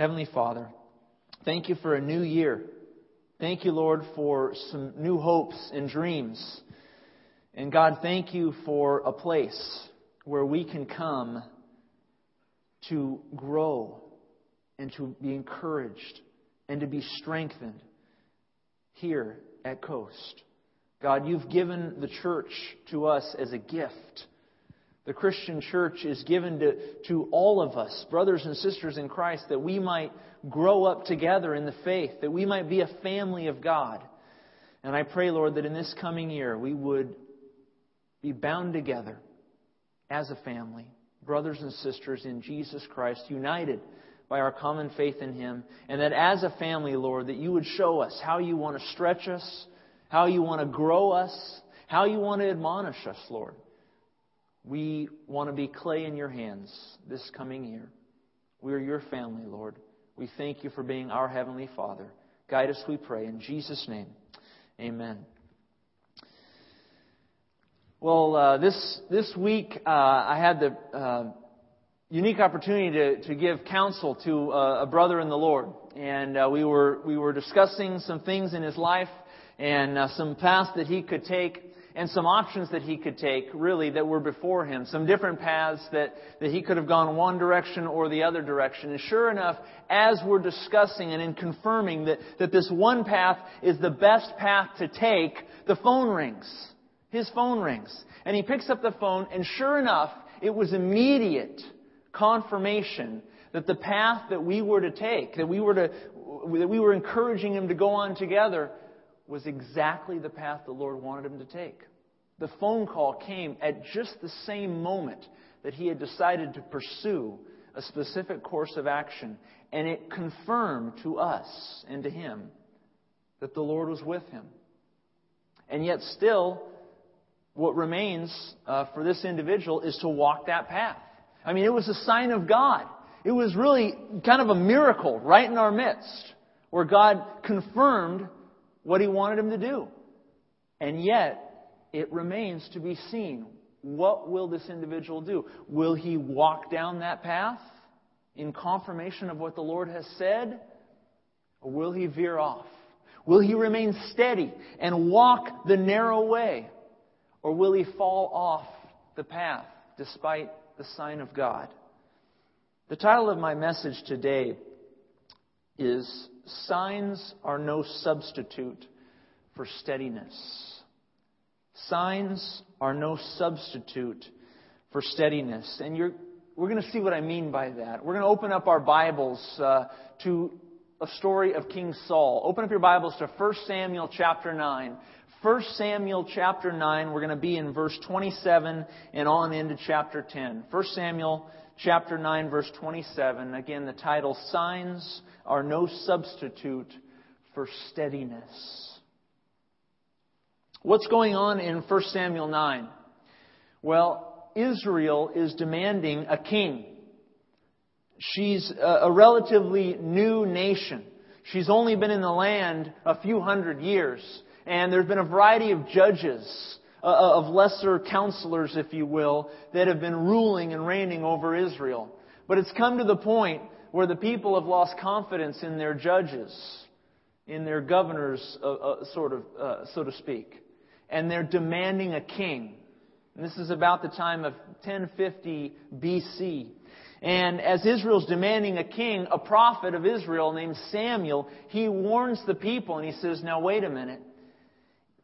Heavenly Father, thank you for a new year. Thank you, Lord, for some new hopes and dreams. And God, thank you for a place where we can come to grow and to be encouraged and to be strengthened here at Coast. God, you've given the church to us as a gift. The Christian church is given to, to all of us, brothers and sisters in Christ, that we might grow up together in the faith, that we might be a family of God. And I pray, Lord, that in this coming year we would be bound together as a family, brothers and sisters in Jesus Christ, united by our common faith in Him. And that as a family, Lord, that you would show us how you want to stretch us, how you want to grow us, how you want to admonish us, Lord. We want to be clay in your hands this coming year. We are your family, Lord. We thank you for being our Heavenly Father. Guide us, we pray. In Jesus' name, amen. Well, uh, this, this week uh, I had the uh, unique opportunity to, to give counsel to uh, a brother in the Lord. And uh, we, were, we were discussing some things in his life and uh, some paths that he could take and some options that he could take, really, that were before him. Some different paths that, that he could have gone one direction or the other direction. And sure enough, as we're discussing and in confirming that, that this one path is the best path to take, the phone rings. His phone rings. And he picks up the phone, and sure enough, it was immediate confirmation that the path that we were to take, that we were to, that we were encouraging him to go on together, was exactly the path the Lord wanted him to take. The phone call came at just the same moment that he had decided to pursue a specific course of action, and it confirmed to us and to him that the Lord was with him. And yet, still, what remains uh, for this individual is to walk that path. I mean, it was a sign of God. It was really kind of a miracle right in our midst where God confirmed what He wanted him to do. And yet, it remains to be seen. What will this individual do? Will he walk down that path in confirmation of what the Lord has said? Or will he veer off? Will he remain steady and walk the narrow way? Or will he fall off the path despite the sign of God. The title of my message today is Signs Are No Substitute for Steadiness. Signs are no substitute for steadiness. And we're going to see what I mean by that. We're going to open up our Bibles uh, to a story of King Saul. Open up your Bibles to 1 Samuel chapter 9. 1 Samuel chapter 9, we're going to be in verse 27 and on into chapter 10. 1 Samuel chapter 9, verse 27. Again, the title, Signs Are No Substitute for Steadiness. What's going on in 1 Samuel 9? Well, Israel is demanding a king. She's a relatively new nation. She's only been in the land a few hundred years. And there's been a variety of judges, of lesser counselors, if you will, that have been ruling and reigning over Israel. But it's come to the point where the people have lost confidence in their judges, in their governors, uh, uh, sort of, uh, so to speak. And they're demanding a king. And this is about the time of 1050 BC. And as Israel's demanding a king, a prophet of Israel named Samuel, he warns the people and he says, Now wait a minute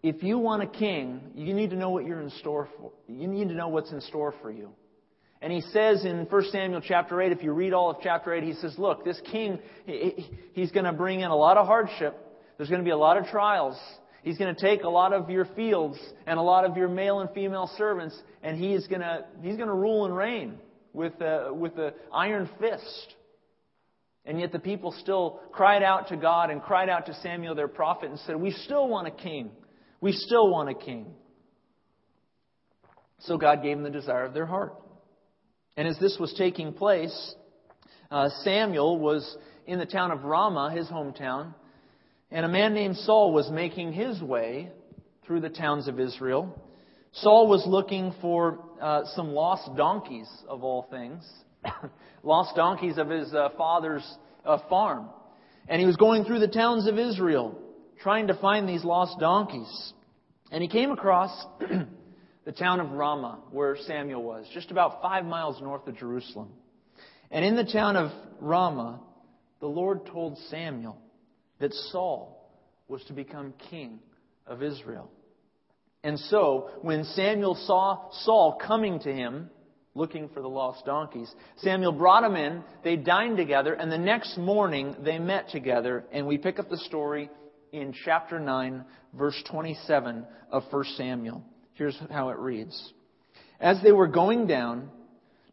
if you want a king, you need to know what you're in store for. You need to know what's in store for you. And he says in 1 Samuel chapter 8, if you read all of chapter 8, he says, look, this king, he's going to bring in a lot of hardship. There's going to be a lot of trials. He's going to take a lot of your fields and a lot of your male and female servants, and he's going to, he's going to rule and reign with with an iron fist. And yet the people still cried out to God and cried out to Samuel, their prophet, and said, We still want a king. We still want a king. So God gave them the desire of their heart. And as this was taking place, uh, Samuel was in the town of Ramah, his hometown, and a man named Saul was making his way through the towns of Israel. Saul was looking for uh, some lost donkeys, of all things, lost donkeys of his uh, father's a farm. And he was going through the towns of Israel trying to find these lost donkeys. And he came across the town of Ramah, where Samuel was, just about five miles north of Jerusalem. And in the town of Ramah, the Lord told Samuel that Saul was to become king of Israel. And so, when Samuel saw Saul coming to him, looking for the lost donkeys, Samuel brought him in, they dined together, and the next morning they met together, and we pick up the story in chapter 9, verse 27 of 1 Samuel. Here's how it reads. As they were going down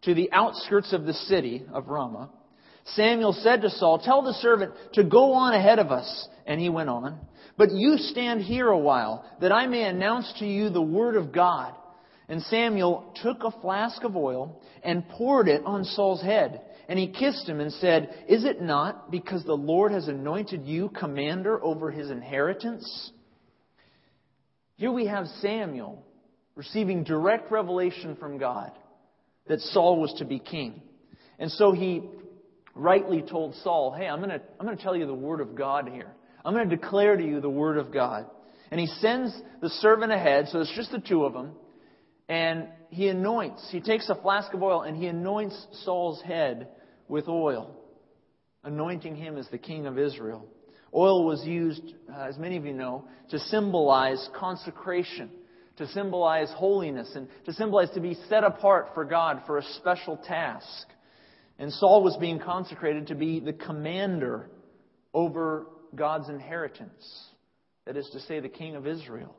to the outskirts of the city of Ramah, Samuel said to Saul, Tell the servant to go on ahead of us. And he went on. But you stand here a while, that I may announce to you the word of God. And Samuel took a flask of oil and poured it on Saul's head. And he kissed him and said, Is it not because the Lord has anointed you commander over his inheritance? Here we have Samuel receiving direct revelation from God that Saul was to be king. And so he rightly told Saul, Hey, I'm going to, I'm to tell you the word of God here. I'm going to declare to you the word of God. And he sends the servant ahead, so it's just the two of them. And he anoints, he takes a flask of oil and he anoints Saul's head with oil, anointing him as the king of Israel. Oil was used, uh, as many of you know, to symbolize consecration, to symbolize holiness, and to symbolize to be set apart for God for a special task. And Saul was being consecrated to be the commander over God's inheritance. That is to say, the king of Israel.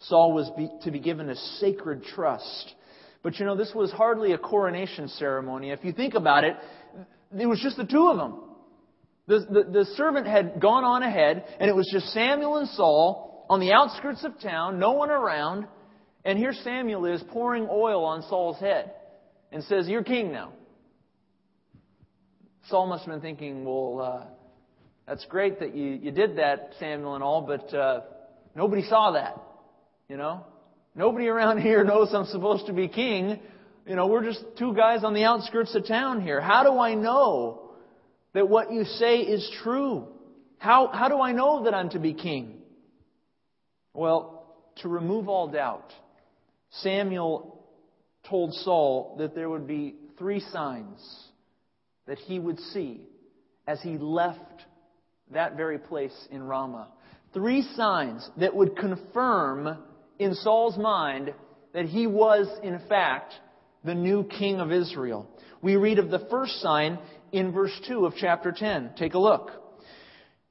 Saul was be, to be given a sacred trust. But you know, this was hardly a coronation ceremony. If you think about it, it was just the two of them. The, the, the servant had gone on ahead, and it was just Samuel and Saul on the outskirts of town, no one around. And here Samuel is pouring oil on Saul's head and says, You're king now. Saul must have been thinking, Well, uh, that's great that you, you did that, Samuel, and all, but uh, nobody saw that. You know? Nobody around here knows I'm supposed to be king. You know, we're just two guys on the outskirts of town here. How do I know that what you say is true? How, how do I know that I'm to be king? Well, to remove all doubt, Samuel told Saul that there would be three signs that he would see as he left that very place in Ramah. Three signs that would confirm in Saul's mind that he was, in fact, the new king of Israel. We read of the first sign in verse 2 of chapter 10. Take a look.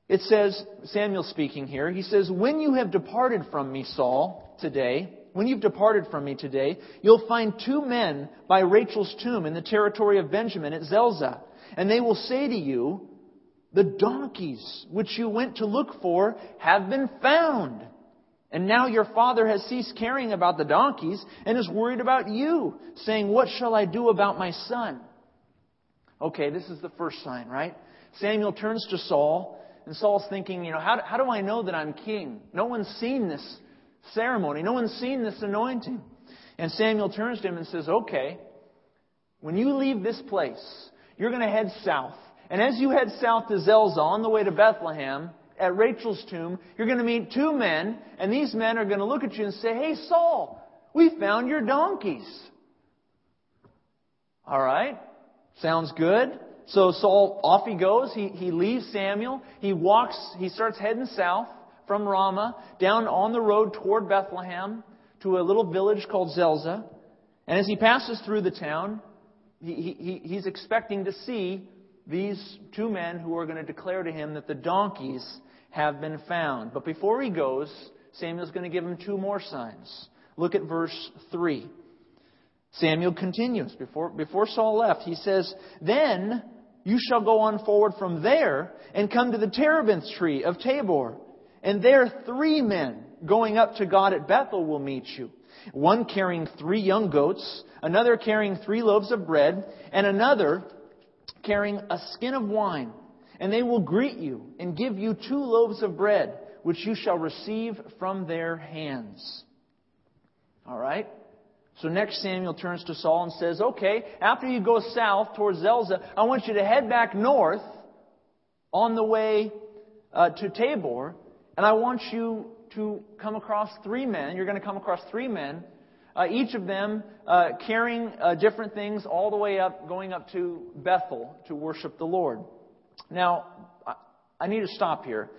It says, Samuel speaking here, he says, When you have departed from me, Saul, today, when you've departed from me today, you'll find two men by Rachel's tomb in the territory of Benjamin at Zelzah. And they will say to you, The donkeys which you went to look for have been found. And now your father has ceased caring about the donkeys and is worried about you, saying, What shall I do about my son? Okay, this is the first sign, right? Samuel turns to Saul, and Saul's thinking, you know, how, how do I know that I'm king? No one's seen this ceremony. No one's seen this anointing. And Samuel turns to him and says, Okay, when you leave this place, you're going to head south. And as you head south to Zelzah on the way to Bethlehem, at Rachel's tomb, you're going to meet two men, and these men are going to look at you and say, Hey, Saul, we found your donkeys. All right. Sounds good. So Saul, off he goes. He, he leaves Samuel. He walks, he starts heading south from Ramah, down on the road toward Bethlehem to a little village called Zelzah. And as he passes through the town, he, he, he's expecting to see these two men who are going to declare to him that the donkeys have been found. But before he goes, Samuel's going to give him two more signs. Look at verse 3. Samuel continues. Before, before Saul left, he says, Then you shall go on forward from there and come to the terebinth tree of Tabor. And there three men going up to God at Bethel will meet you. One carrying three young goats, another carrying three loaves of bread, and another carrying a skin of wine. And they will greet you and give you two loaves of bread, which you shall receive from their hands. All right? So next Samuel turns to Saul and says, Okay, after you go south towards Zelzah, I want you to head back north on the way uh, to Tabor, and I want you to come across three men. You're going to come across three men, uh, each of them uh, carrying uh, different things all the way up, going up to Bethel to worship the Lord. Now, I need to stop here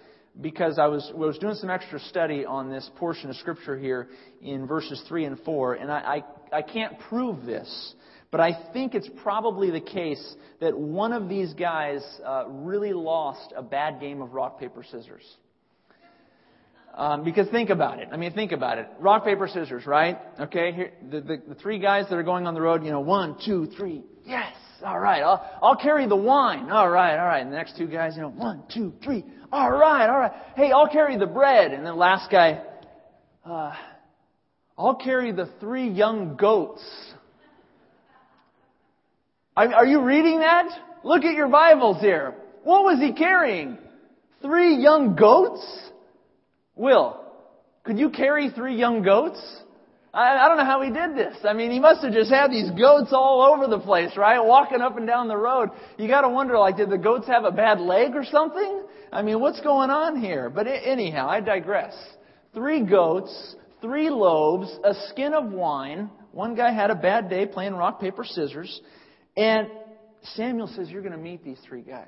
because I was, was doing some extra study on this portion of Scripture here in verses 3 and 4, and I, I, I can't prove this, but I think it's probably the case that one of these guys uh, really lost a bad game of rock, paper, scissors. Um, because think about it. I mean, think about it. Rock, paper, scissors, right? Okay, here, the, the, the three guys that are going on the road, you know, one, two, three, yes, all right, I'll, I'll carry the wine. All right, all right. And the next two guys, you know, one, two, three, all right, all right. Hey, I'll carry the bread. And the last guy, uh, I'll carry the three young goats. I, are you reading that? Look at your Bibles here. What was he carrying? Three young goats? Will, could you carry three young goats? I, I don't know how he did this. I mean, he must have just had these goats all over the place, right? Walking up and down the road. You gotta wonder, like, did the goats have a bad leg or something? I mean, what's going on here? But anyhow, I digress. Three goats, three loaves, a skin of wine. One guy had a bad day playing rock, paper, scissors. And Samuel says, You're to meet these three guys.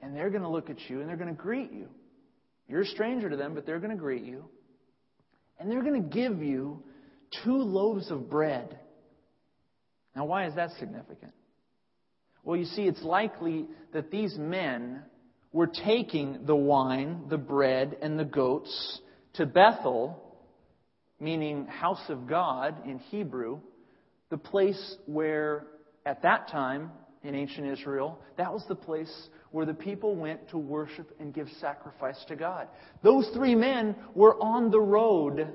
And they're to look at you and they're to greet you. You're a stranger to them, but they're going to greet you. And they're going to give you two loaves of bread. Now, why is that significant? Well, you see, it's likely that these men were taking the wine, the bread, and the goats to Bethel, meaning house of God in Hebrew, the place where, at that time in ancient Israel, that was the place where the people went to worship and give sacrifice to God. Those three men were on the road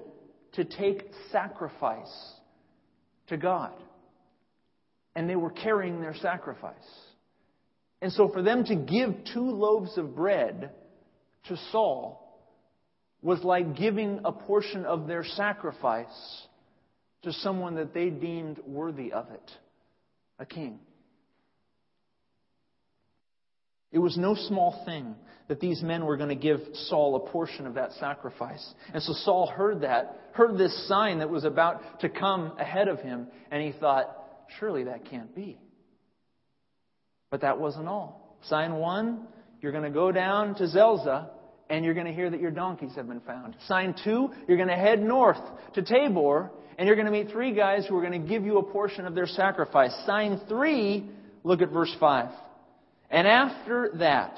to take sacrifice to God. And they were carrying their sacrifice. And so for them to give two loaves of bread to Saul was like giving a portion of their sacrifice to someone that they deemed worthy of it, a king. It was no small thing that these men were going to give Saul a portion of that sacrifice. And so Saul heard that, heard this sign that was about to come ahead of him, and he thought, surely that can't be. But that wasn't all. Sign one, you're going to go down to Zelzah, and you're going to hear that your donkeys have been found. Sign two, you're going to head north to Tabor, and you're going to meet three guys who are going to give you a portion of their sacrifice. Sign three, look at verse 5. And after that,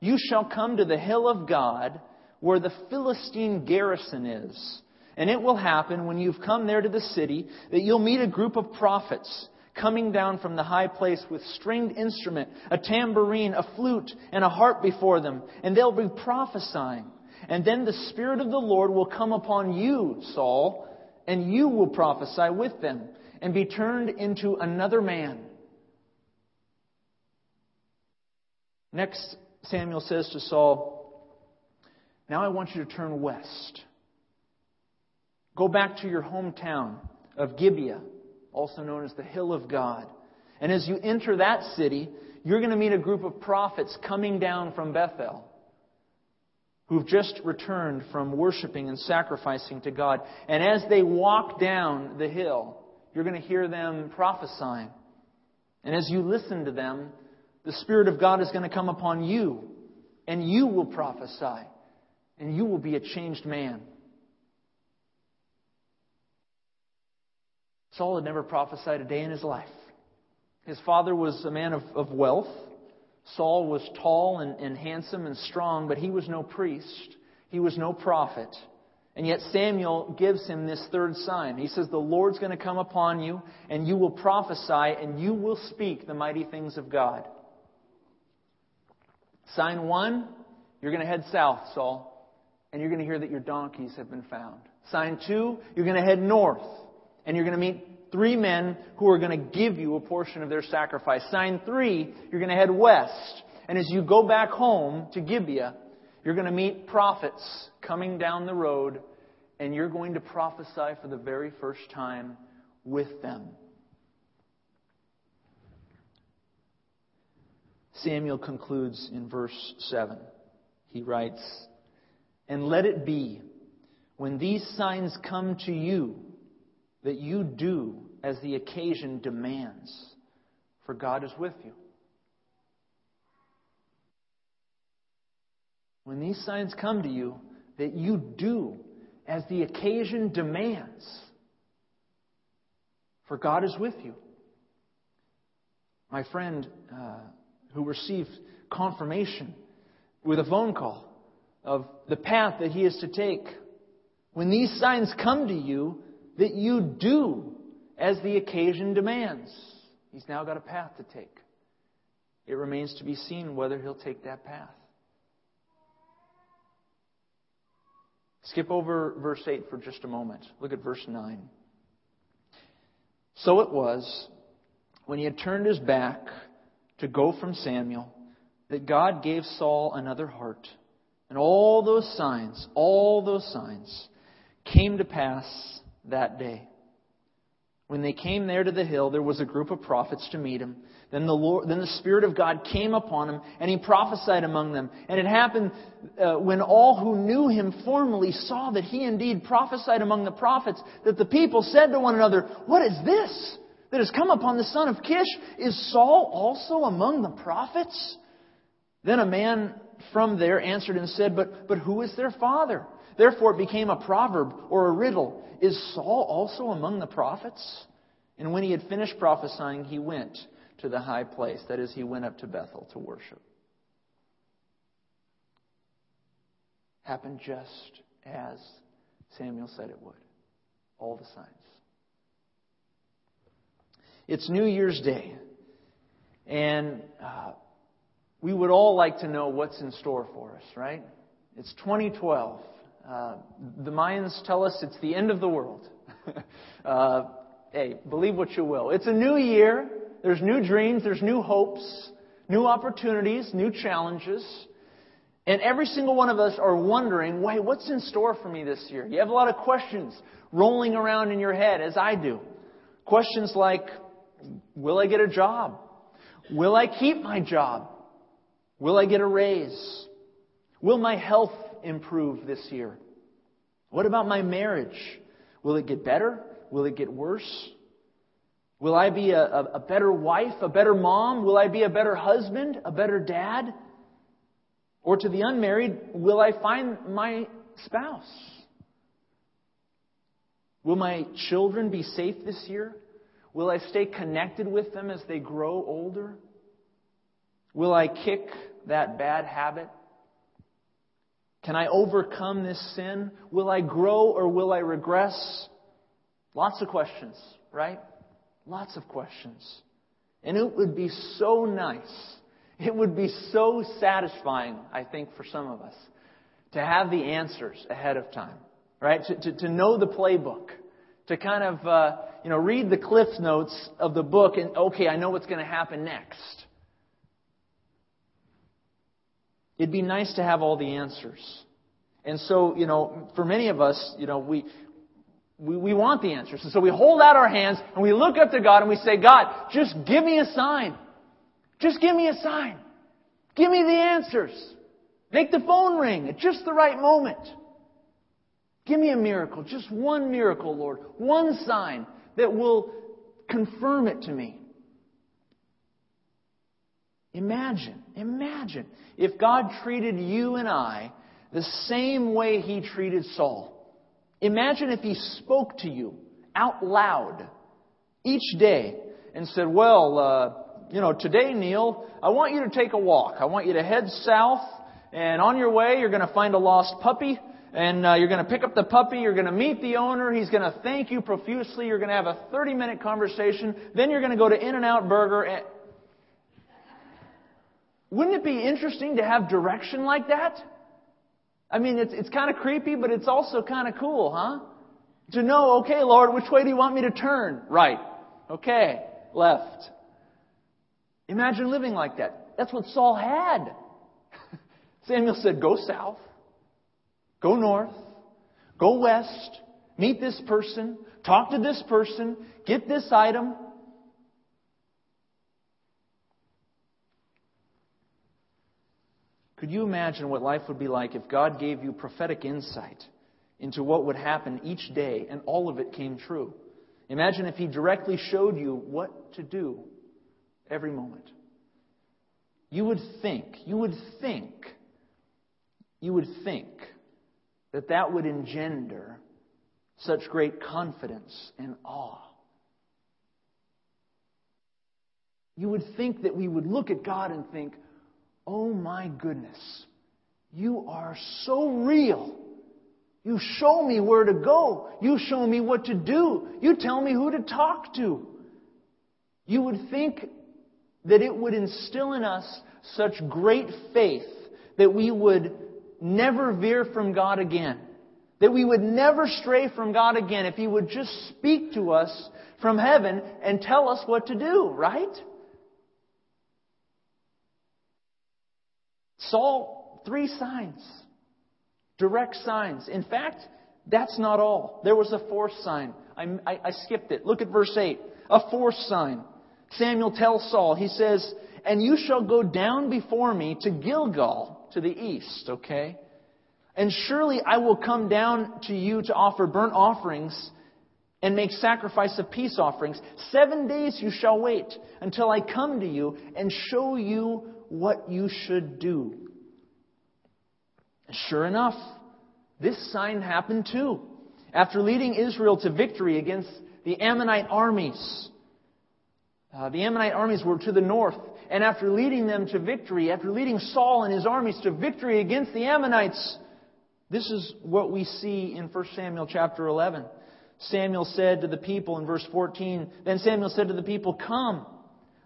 you shall come to the hill of God, where the Philistine garrison is. And it will happen when you've come there to the city that you'll meet a group of prophets coming down from the high place with stringed instrument, a tambourine, a flute, and a harp before them. And they'll be prophesying. And then the Spirit of the Lord will come upon you, Saul, and you will prophesy with them and be turned into another man Next, Samuel says to Saul, Now I want you to turn west. Go back to your hometown of Gibeah, also known as the Hill of God. And as you enter that city, you're going to meet a group of prophets coming down from Bethel who've just returned from worshiping and sacrificing to God. And as they walk down the hill, you're going to hear them prophesying. And as you listen to them, the Spirit of God is going to come upon you, and you will prophesy, and you will be a changed man. Saul had never prophesied a day in his life. His father was a man of, of wealth. Saul was tall and, and handsome and strong, but he was no priest. He was no prophet. And yet Samuel gives him this third sign. He says, The Lord's going to come upon you, and you will prophesy, and you will speak the mighty things of God. Sign one, you're going to head south, Saul, and you're going to hear that your donkeys have been found. Sign two, you're going to head north, and you're going to meet three men who are going to give you a portion of their sacrifice. Sign three, you're going to head west, and as you go back home to Gibeah, you're going to meet prophets coming down the road, and you're going to prophesy for the very first time with them. Samuel concludes in verse 7. He writes, And let it be, when these signs come to you, that you do as the occasion demands, for God is with you. When these signs come to you, that you do as the occasion demands, for God is with you. My friend uh, who received confirmation with a phone call of the path that he is to take, when these signs come to you, that you do as the occasion demands. He's now got a path to take. It remains to be seen whether he'll take that path. Skip over verse 8 for just a moment. Look at verse 9. So it was, when he had turned his back to go from Samuel, that God gave Saul another heart. And all those signs, all those signs came to pass that day. When they came there to the hill, there was a group of prophets to meet him. Then the, Lord, then the Spirit of God came upon him, and he prophesied among them. And it happened uh, when all who knew him formerly saw that he indeed prophesied among the prophets, that the people said to one another, What is this that has come upon the son of Kish? Is Saul also among the prophets? Then a man from there answered and said, But, but who is their father? Therefore it became a proverb or a riddle. Is Saul also among the prophets? And when he had finished prophesying, he went to the high place. That is, he went up to Bethel to worship. Happened just as Samuel said it would. All the signs. It's New Year's Day. And uh, we would all like to know what's in store for us, right? It's 2012. Uh, the Mayans tell us it's the end of the world. uh, hey, believe what you will. It's a new year. There's new dreams, there's new hopes, new opportunities, new challenges. And every single one of us are wondering, wait, what's in store for me this year? You have a lot of questions rolling around in your head, as I do. Questions like, will I get a job? Will I keep my job? Will I get a raise? Will my health improve this year? What about my marriage? Will it get better? Will it get worse? Will I be a, a, a, better wife, a better mom? Will I be a better husband, a better dad? Or to the unmarried, will I find my spouse? Will my children be safe this year? Will I stay connected with them as they grow older? Will I kick that bad habit? Can I overcome this sin? Will I grow or will I regress? Lots of questions, right? Lots of questions. And it would be so nice. It would be so satisfying, I think, for some of us to have the answers ahead of time, right? To, to, to know the playbook, to kind of, uh, you know, read the cliff notes of the book and, okay, I know what's going to happen next. It'd be nice to have all the answers. And so, you know, for many of us, you know, we, we, we want the answers. And so we hold out our hands and we look up to God and we say, God, just give me a sign. Just give me a sign. Give me the answers. Make the phone ring at just the right moment. Give me a miracle, just one miracle, Lord. One sign that will confirm it to me. Imagine, imagine if God treated you and I the same way He treated Saul. Imagine if he spoke to you out loud each day and said, Well, uh, you know, today, Neil, I want you to take a walk. I want you to head south, and on your way, you're going to find a lost puppy, and uh, you're going to pick up the puppy. You're going to meet the owner. He's going to thank you profusely. You're going to have a 30 minute conversation. Then you're going to go to In N Out Burger. And... Wouldn't it be interesting to have direction like that? I mean, it's, it's kind of creepy, but it's also kind of cool, huh? To know, okay, Lord, which way do you want me to turn? Right. Okay. Left. Imagine living like that. That's what Saul had. Samuel said, go south. Go north. Go west, meet this person, talk to this person, get this item. Could you imagine what life would be like if God gave you prophetic insight into what would happen each day and all of it came true? Imagine if He directly showed you what to do every moment. You would think, you would think, you would think that that would engender such great confidence and awe. You would think that we would look at God and think, oh my goodness, you are so real. You show me where to go. You show me what to do. You tell me who to talk to. You would think that it would instill in us such great faith that we would never veer from God again. That we would never stray from God again if He would just speak to us from heaven and tell us what to do, right? Saul, three signs. Direct signs. In fact, that's not all. There was a fourth sign. I, I, I skipped it. Look at verse 8. A fourth sign. Samuel tells Saul, he says, And you shall go down before me to Gilgal, to the east, okay? And surely I will come down to you to offer burnt offerings and make sacrifice of peace offerings. Seven days you shall wait until I come to you and show you what you should do. Sure enough, this sign happened too. After leading Israel to victory against the Ammonite armies, uh, the Ammonite armies were to the north, and after leading them to victory, after leading Saul and his armies to victory against the Ammonites, this is what we see in 1 Samuel chapter 11. Samuel said to the people in verse 14, Then Samuel said to the people, Come,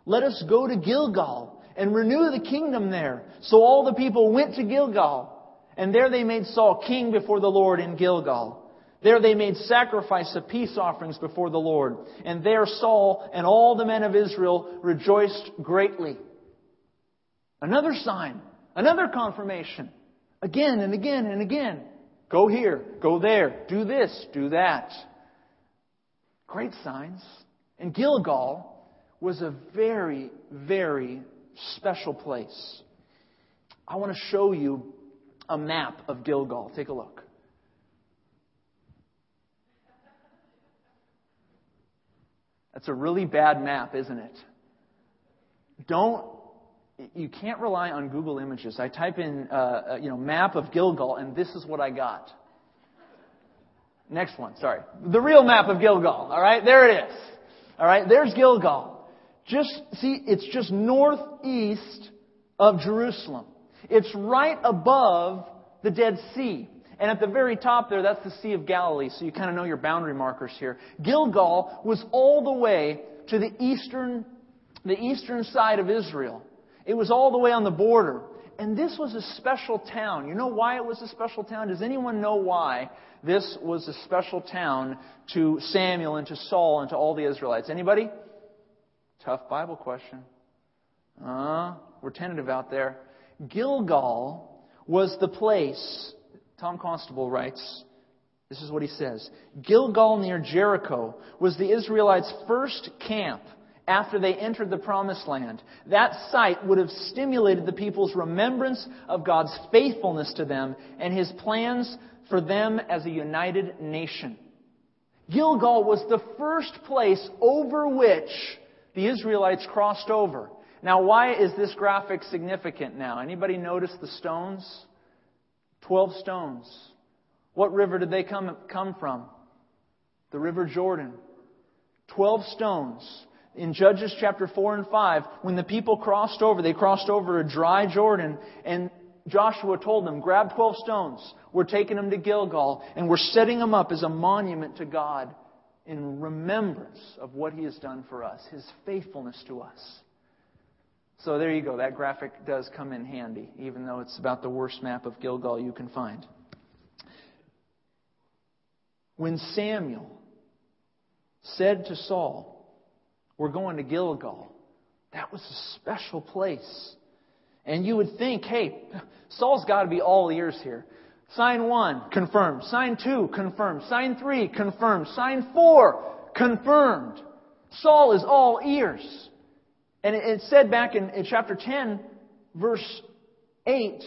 let us go to Gilgal and renew the kingdom there. So all the people went to Gilgal. And there they made Saul king before the Lord in Gilgal. There they made sacrifice of peace offerings before the Lord. And there Saul and all the men of Israel rejoiced greatly. Another sign, another confirmation. Again and again and again. Go here, go there, do this, do that. Great signs. And Gilgal was a very, very special place. I want to show you a map of Gilgal. Take a look. That's a really bad map, isn't it? Don't you can't rely on Google Images. I type in uh, uh, you know map of Gilgal, and this is what I got. Next one, sorry, the real map of Gilgal. All right, there it is. All right, there's Gilgal. Just see, it's just northeast of Jerusalem. It's right above the Dead Sea. And at the very top there, that's the Sea of Galilee, so you kind of know your boundary markers here. Gilgal was all the way to the eastern, the eastern side of Israel. It was all the way on the border. And this was a special town. You know why it was a special town? Does anyone know why this was a special town to Samuel and to Saul and to all the Israelites? Anybody? Tough Bible question. Uh, we're tentative out there. Gilgal was the place, Tom Constable writes, this is what he says Gilgal near Jericho was the Israelites' first camp after they entered the promised land. That site would have stimulated the people's remembrance of God's faithfulness to them and his plans for them as a united nation. Gilgal was the first place over which the Israelites crossed over. Now, why is this graphic significant now? Anybody notice the stones? Twelve stones. What river did they come, come from? The River Jordan. Twelve stones. In Judges chapter 4 and 5, when the people crossed over, they crossed over a dry Jordan, and Joshua told them, grab 12 stones. We're taking them to Gilgal, and we're setting them up as a monument to God in remembrance of what He has done for us, His faithfulness to us. So there you go. That graphic does come in handy, even though it's about the worst map of Gilgal you can find. When Samuel said to Saul, We're going to Gilgal, that was a special place. And you would think, hey, Saul's got to be all ears here. Sign one, confirmed. Sign two, confirmed. Sign three, confirmed. Sign four, confirmed. Saul is all ears. And it said back in, in chapter 10, verse 8,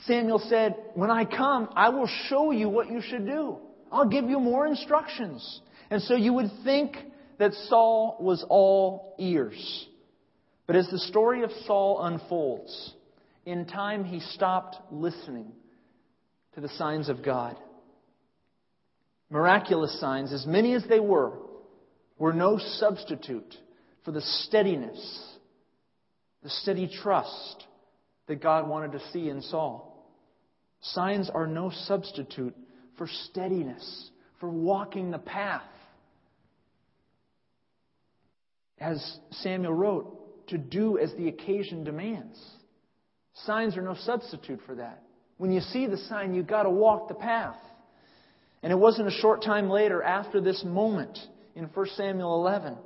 Samuel said, When I come, I will show you what you should do. I'll give you more instructions. And so you would think that Saul was all ears. But as the story of Saul unfolds, in time he stopped listening to the signs of God. Miraculous signs, as many as they were, were no substitute for the steadiness, the steady trust that God wanted to see in Saul. Signs are no substitute for steadiness, for walking the path. As Samuel wrote, to do as the occasion demands. Signs are no substitute for that. When you see the sign, you've got to walk the path. And it wasn't a short time later, after this moment in 1 Samuel 11,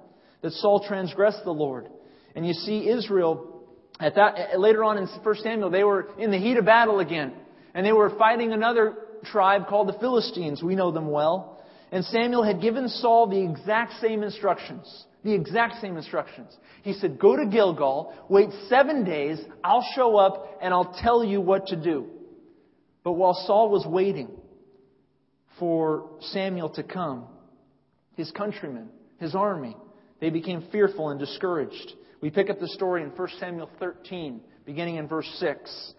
that Saul transgressed the Lord. And you see Israel at that later on in 1 Samuel, they were in the heat of battle again, and they were fighting another tribe called the Philistines. We know them well. And Samuel had given Saul the exact same instructions. The exact same instructions. He said, Go to Gilgal, wait seven days, I'll show up, and I'll tell you what to do. But while Saul was waiting for Samuel to come, his countrymen, his army, they became fearful and discouraged. We pick up the story in 1 Samuel 13, beginning in verse 6.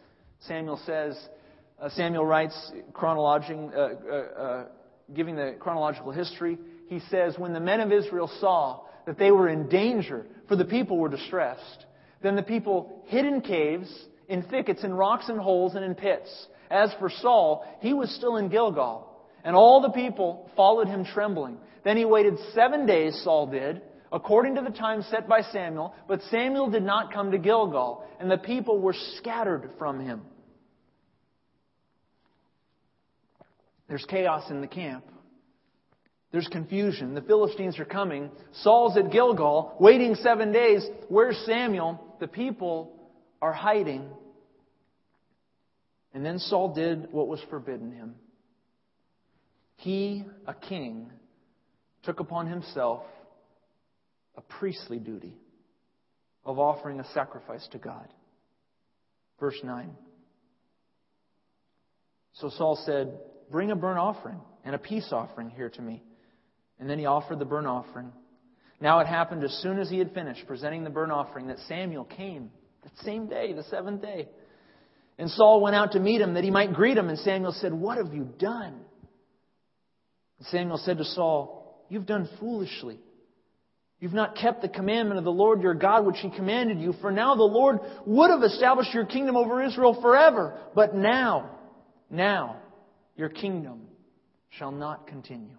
Samuel says, uh, Samuel writes, chronologing, uh, uh, uh, giving the chronological history. He says, When the men of Israel saw that they were in danger, for the people were distressed, then the people hid in caves, in thickets, in rocks and holes, and in pits. As for Saul, he was still in Gilgal, and all the people followed him trembling. Then he waited seven days, Saul did, according to the time set by Samuel, but Samuel did not come to Gilgal, and the people were scattered from him. There's chaos in the camp. There's confusion. The Philistines are coming. Saul's at Gilgal, waiting seven days. Where's Samuel? The people are hiding. And then Saul did what was forbidden him. He, a king, took upon himself a priestly duty of offering a sacrifice to God. Verse 9. So Saul said, Bring a burnt offering and a peace offering here to me. And then he offered the burnt offering. Now it happened as soon as he had finished presenting the burnt offering that Samuel came that same day, the seventh day. And Saul went out to meet him that he might greet him. And Samuel said, What have you done? And Samuel said to Saul, You've done foolishly. You've not kept the commandment of the Lord your God which he commanded you. For now the Lord would have established your kingdom over Israel forever. But now, now, your kingdom shall not continue.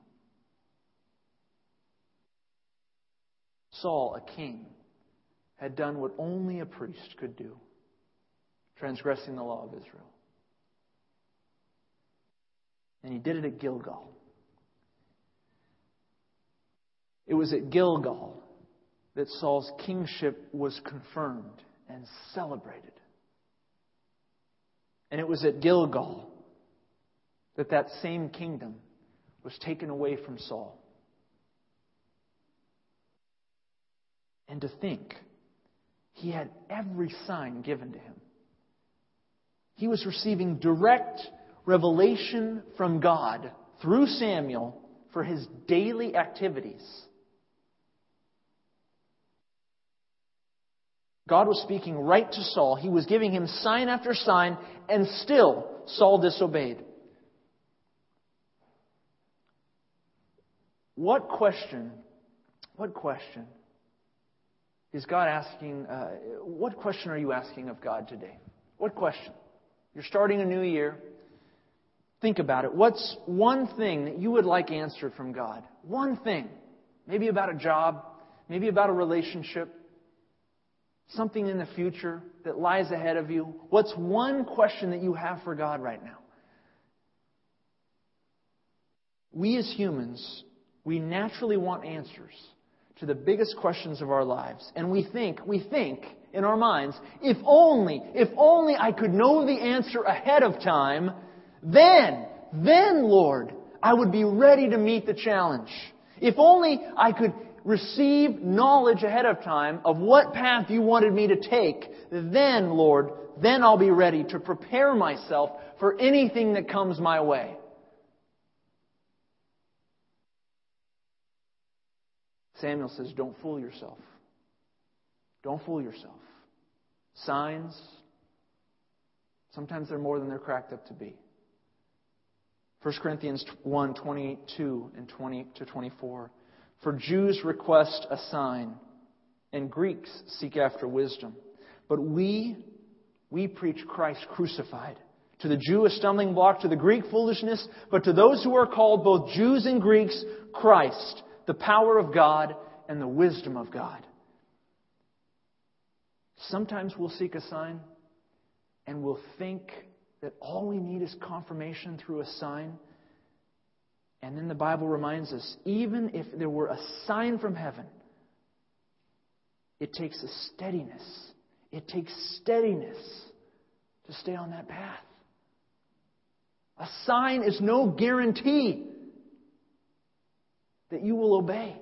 Saul, a king, had done what only a priest could do, transgressing the law of Israel. And he did it at Gilgal. It was at Gilgal that Saul's kingship was confirmed and celebrated. And it was at Gilgal that that same kingdom was taken away from Saul. And to think he had every sign given to him. He was receiving direct revelation from God through Samuel for his daily activities. God was speaking right to Saul. He was giving him sign after sign, and still Saul disobeyed. What question, what question is God asking, uh, what question are you asking of God today? What question? You're starting a new year. Think about it. What's one thing that you would like answered from God? One thing. Maybe about a job, maybe about a relationship, something in the future that lies ahead of you. What's one question that you have for God right now? We as humans, we naturally want answers to the biggest questions of our lives. And we think, we think in our minds, if only, if only I could know the answer ahead of time, then, then, Lord, I would be ready to meet the challenge. If only I could receive knowledge ahead of time of what path you wanted me to take, then, Lord, then I'll be ready to prepare myself for anything that comes my way. Samuel says, Don't fool yourself. Don't fool yourself. Signs, sometimes they're more than they're cracked up to be. 1 Corinthians 1 22 and 20 to 24. For Jews request a sign, and Greeks seek after wisdom. But we, we preach Christ crucified. To the Jew, a stumbling block, to the Greek, foolishness, but to those who are called, both Jews and Greeks, Christ, the power of God and the wisdom of God. Sometimes we'll seek a sign and we'll think that all we need is confirmation through a sign. And then the Bible reminds us even if there were a sign from heaven, it takes a steadiness. It takes steadiness to stay on that path. A sign is no guarantee that you will obey.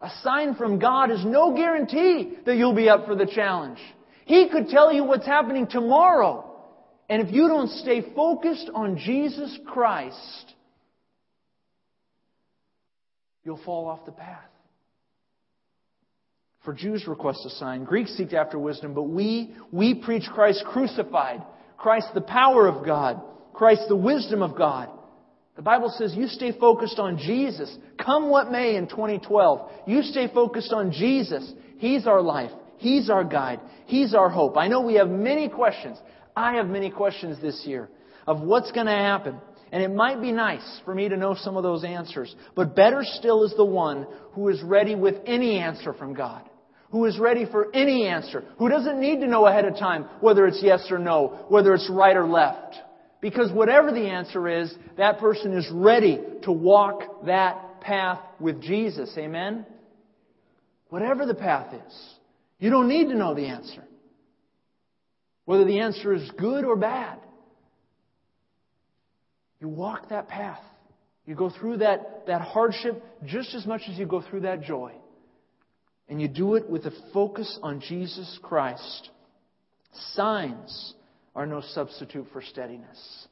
A sign from God is no guarantee that you'll be up for the challenge. He could tell you what's happening tomorrow. And if you don't stay focused on Jesus Christ, you'll fall off the path. For Jews request a sign, Greeks seek after wisdom, but we, we preach Christ crucified, Christ the power of God, Christ the wisdom of God. The Bible says you stay focused on Jesus. Come what may in 2012. You stay focused on Jesus. He's our life. He's our guide. He's our hope. I know we have many questions. I have many questions this year of what's going to happen. And it might be nice for me to know some of those answers. But better still is the one who is ready with any answer from God. Who is ready for any answer. Who doesn't need to know ahead of time whether it's yes or no, whether it's right or left. Because whatever the answer is, that person is ready to walk that path with Jesus. Amen? Whatever the path is. You don't need to know the answer. Whether the answer is good or bad. You walk that path. You go through that, that hardship just as much as you go through that joy. And you do it with a focus on Jesus Christ. Signs are no substitute for steadiness.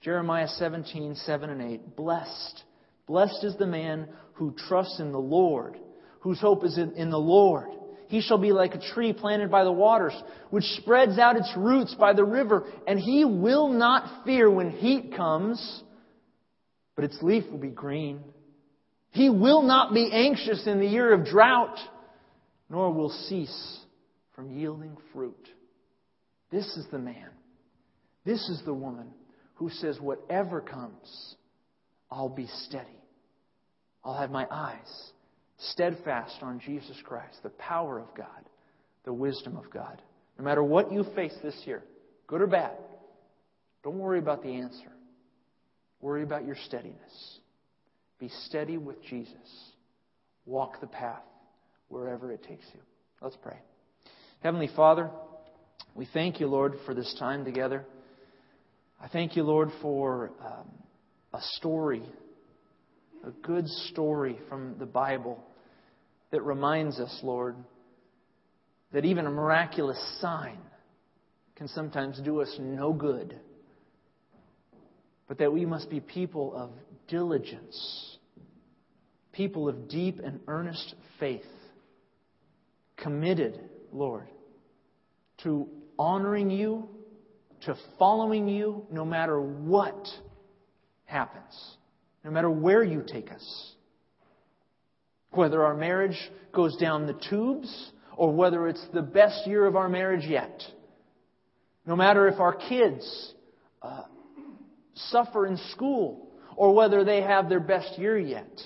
Jeremiah 17, 7 and 8. Blessed. Blessed is the man who trusts in the Lord, whose hope is in, in the Lord. He shall be like a tree planted by the waters, which spreads out its roots by the river, and he will not fear when heat comes, but its leaf will be green. He will not be anxious in the year of drought, nor will cease from yielding fruit. This is the man. This is the woman who says, Whatever comes, I'll be steady. I'll have my eyes steadfast on Jesus Christ, the power of God, the wisdom of God. No matter what you face this year, good or bad, don't worry about the answer. Worry about your steadiness. Be steady with Jesus. Walk the path wherever it takes you. Let's pray. Heavenly Father, we thank you, Lord, for this time together. I thank you, Lord, for um, a story a good story from the Bible that reminds us, Lord, that even a miraculous sign can sometimes do us no good, but that we must be people of diligence, people of deep and earnest faith, committed, Lord, to honoring you, to following you no matter what happens no matter where you take us. Whether our marriage goes down the tubes or whether it's the best year of our marriage yet. No matter if our kids uh, suffer in school or whether they have their best year yet.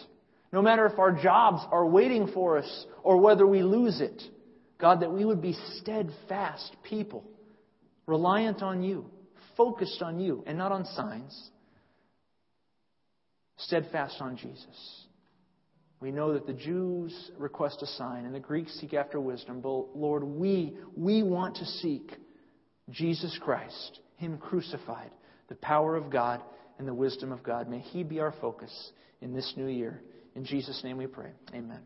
No matter if our jobs are waiting for us or whether we lose it. God, that we would be steadfast people, reliant on you, focused on you, and not on signs steadfast on Jesus. We know that the Jews request a sign and the Greeks seek after wisdom. But Lord, we, we want to seek Jesus Christ, Him crucified, the power of God and the wisdom of God. May He be our focus in this new year. In Jesus' name we pray. Amen.